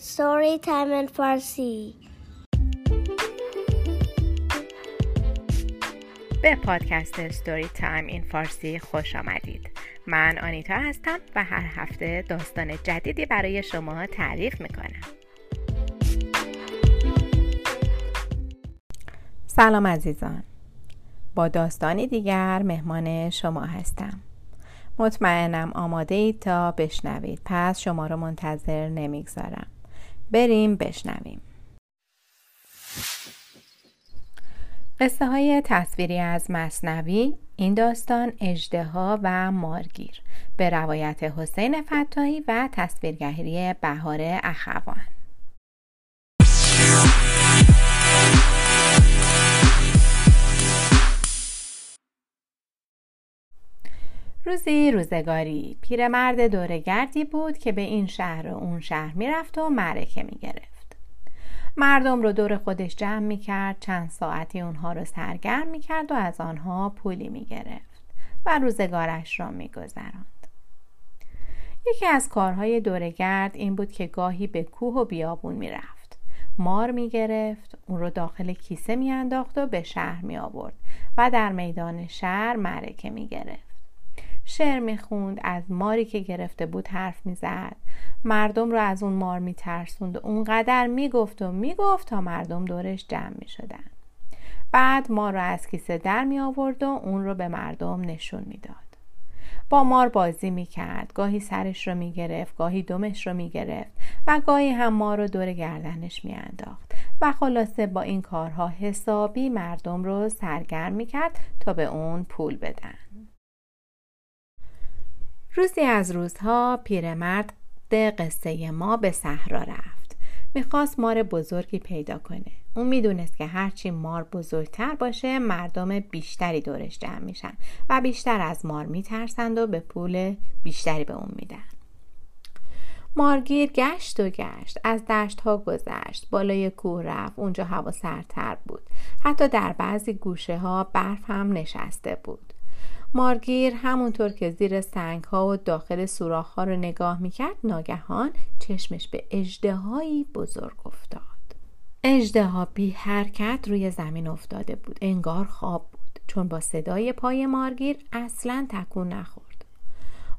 Story Time in Farsi. به پادکست ستوری تایم این فارسی خوش آمدید. من آنیتا هستم و هر هفته داستان جدیدی برای شما تعریف می‌کنم. سلام عزیزان. با داستانی دیگر مهمان شما هستم. مطمئنم آماده اید تا بشنوید. پس شما رو منتظر نمی‌گذارم. بریم بشنویم. قصه های تصویری از مصنوی این داستان اجدها و مارگیر به روایت حسین فتاحی و تصویرگری بهار اخوان. روزی روزگاری. پیرمرد دورگردی بود که به این شهر و اون شهر می‌رفت و معرکه می‌گرفت. مردم رو دور خودش جمع می‌کرد چند ساعتی اونها رو سرگرم می‌کرد و از آنها پولی می‌گرفت و روزگارش را میگذراند. یکی از کارهای دورگرد این بود که گاهی به کوه و بیابون می‌رفت. مار می‌گرفت اون رو داخل کیسه میانداخت و به شهر می آورد و در میدان شهر معرکه می‌گرفت. شعر می‌خوند از ماری که گرفته بود حرف می‌زد. مردم رو از اون مار میترسوند. و اونقدر می‌گفت و می‌گفت تا مردم دورش جمع می‌شدن بعد مار رو از کیسه در می آورد و اون رو به مردم نشون می‌داد. با مار بازی می‌کرد. گاهی سرش رو می‌گرفت گاهی دمش رو می‌گرفت و گاهی هم مار رو دور گردنش میانداخت. و خلاصه با این کارها حسابی مردم رو سرگرم می‌کرد تا به اون پول بدن. روزی از روزها پیرمرد قصه ما به صحرا رفت. می‌خواست مار بزرگی پیدا کنه. اون می‌دونست که هرچی مار بزرگتر باشه مردم بیشتری دورش جمع میشن و بیشتر از مار میترسند و به پول بیشتری به اون میدن. مارگیر گشت و گشت. از دشت ها گذشت. بالای کوه رفت. اونجا هوا سرتر بود. حتی در بعضی گوشه ها برف هم نشسته بود. مارگیر همونطور که زیر سنگ ها و داخل سوراخ ها رو نگاه می‌کرد ناگهان چشمش به اجدهایی بزرگ افتاد. اجدها بی حرکت روی زمین افتاده بود. انگار خواب بود. چون با صدای پای مارگیر اصلا تکون نخورد.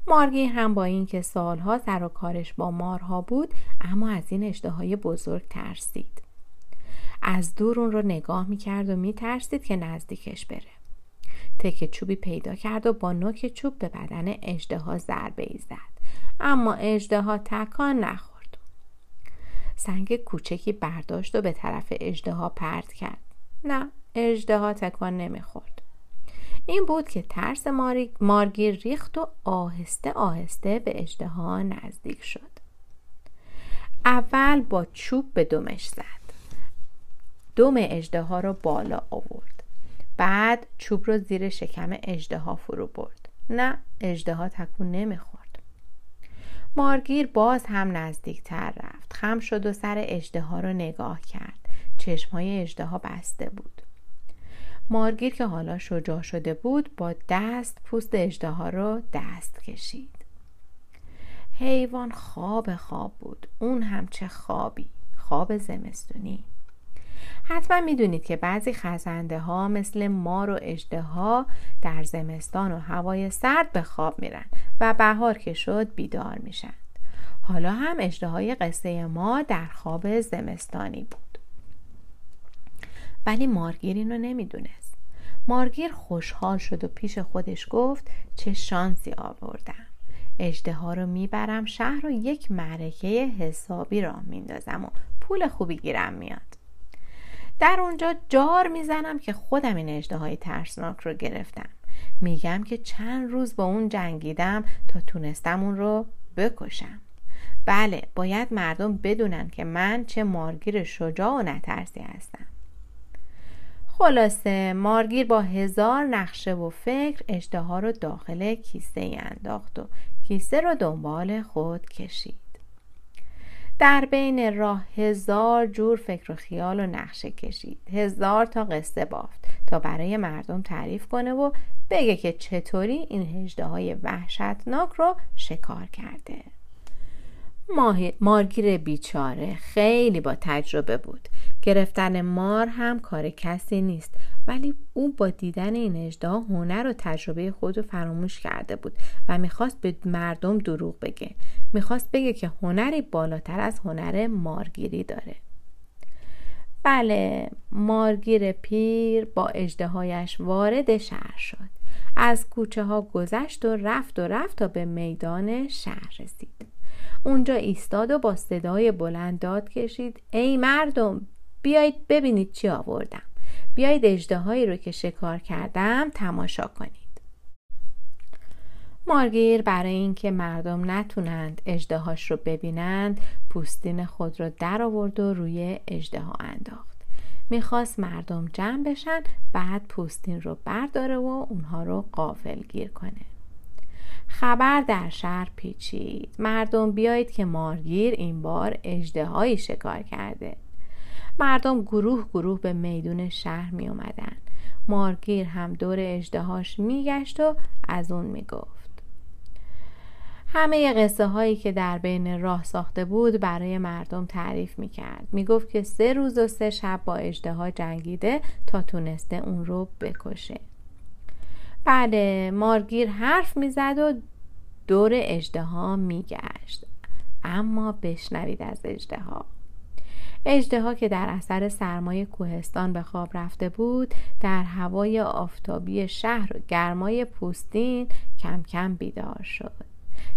مارگیر هم با اینکه سالها سر و کارش با مارها بود اما از این اجدهای بزرگ ترسید. از دور اون رو نگاه می‌کرد و میترسید که نزدیکش بره. تکه چوبی پیدا کرد و با نوک چوب به بدن اجدها ضربه ای زد. اما اجدها تکان نخورد. سنگ کوچکی برداشت و به طرف اجدها پرت کرد. نه اجدها تکان نمی‌خورد. این بود که ترس مارگیر ریخت و آهسته آهسته به اجدها نزدیک شد. اول با چوب به دمش زد. دم اجدها را بالا آورد. بعد چوب رو زیر شکم اجدها فرو برد. نه اجدها تکون نمی‌خورد. مارگیر باز هم نزدیکتر رفت. خم شد و سر اجدها رو نگاه کرد. چشمهای اجدها بسته بود. مارگیر که حالا شجاع شده بود با دست پوست اجدها رو دست کشید. حیوان خواب خواب بود. اون هم چه خوابی. خواب زمستونی. حتما می‌دونید که بعضی خزنده ها مثل مار و اجده ها در زمستان و هوای سرد به خواب میرن و بهار که شد بیدار میشن. حالا هم اجده های قصه ما در خواب زمستانی بود. ولی مارگیر اینو نمی‌دونست. مارگیر خوشحال شد و پیش خودش گفت چه شانسی آوردم. اجده ها رو می‌برم شهر و یک معرکه حسابی را میندازم و پول خوبی گیرم میاد. در اونجا جار می‌زنم که خودم این اجده ترسناک رو گرفتم. میگم که چند روز با اون جنگیدم تا تونستم اون رو بکشم. بله باید مردم بدونن که من چه مارگیر شجاع و نترسی هستم. خلاصه مارگیر با هزار نقشه و فکر اجده رو داخل کیسه انداخت و کیسه رو دنبال خود کشید. در بین راه هزار جور فکر و خیال و نقشه کشید. هزار تا قصه بافت تا برای مردم تعریف کنه و بگه که چطوری این هجده های وحشتناک رو شکار کرده. مارگیر بیچاره خیلی با تجربه بود. گرفتن مار هم کار کسی نیست. ولی او با دیدن این اجدا هنر و تجربه خود رو فراموش کرده بود و می‌خواست به مردم دروغ بگه. می‌خواست بگه که هنری بالاتر از هنر مارگیری داره. بله مارگیر پیر با اجدهایش وارد شهر شد. از کوچه ها گذشت و رفت و رفت تا به میدان شهر رسید. اونجا ایستاد و با صدای بلند داد کشید. ای مردم بیایید ببینید چی آوردم. بیایید اجدهایی رو که شکار کردم تماشا کنید. مارگیر برای اینکه مردم نتونند اجدهاش رو ببینند پوستین خود رو در آورد و روی اجدها انداخت. می‌خواست مردم جمع بشن بعد پوستین رو برداره و اونها رو قافل گیر کنه. خبر در شهر پیچید. مردم بیایید که مارگیر این بار اجدهایی شکار کرده. مردم گروه گروه به میدون شهر می اومدن. مارگیر هم دور اجدهاش میگشت و از اون می‌گفت همه قصه هایی که در بین راه ساخته بود برای مردم تعریف می کرد. می گفت که سه روز و سه شب با اجده جنگیده تا تونسته اون رو بکشه. بله مارگیر حرف می‌زد و دور اجده ها می گشت. اما بشنوید از اجده ها اجده که در اثر سرمای کوهستان به خواب رفته بود در هوای آفتابی شهر و گرمای پوستین کم کم بیدار شد.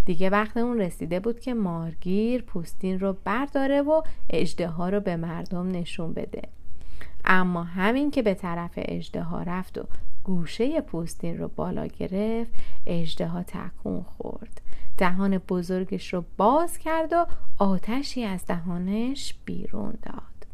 دیگه وقت اون رسیده بود که مارگیر پوستین رو برداره و اجده ها رو به مردم نشون بده. اما همین که به طرف اجده ها رفت و گوشه پوستین رو بالا گرفت اجده ها تکون خورد. دهان بزرگش رو باز کرد و آتشی از دهانش بیرون داد.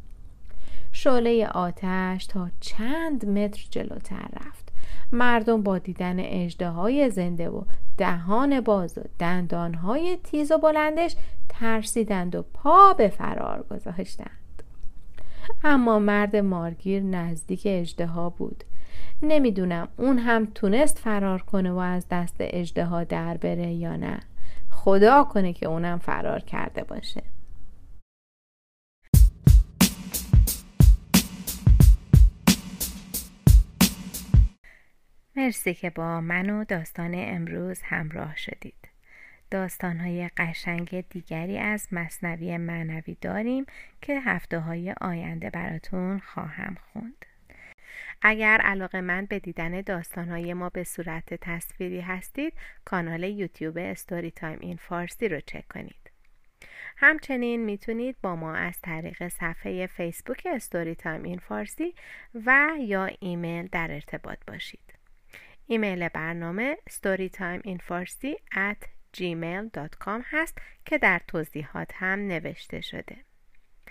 شعله آتش تا چند متر جلوتر رفت. مردم با دیدن اجده زنده و دهان باز و دندان های تیز و بلندش ترسیدند و پا به فرار گذاشتند. اما مرد مارگیر نزدیک اجده بود. نمی‌دونم اون هم تونست فرار کنه و از دست اجده در بره یا نه. خدا کنه که اونم فرار کرده باشه. مرسی که با من و داستان امروز همراه شدید. داستانهای قشنگ دیگری از مصنوی معنوی داریم که هفته های آینده براتون خواهم خوند. اگر علاقه من به دیدن داستانهای ما به صورت تصویری هستید کانال یوتیوب Storytime in Farsi رو چک کنید. همچنین می‌تونید با ما از طریق صفحه فیسبوک Storytime in Farsi و یا ایمیل در ارتباط باشید. ایمیل برنامه storytimeinfarsi at gmail.com هست که در توضیحات هم نوشته شده.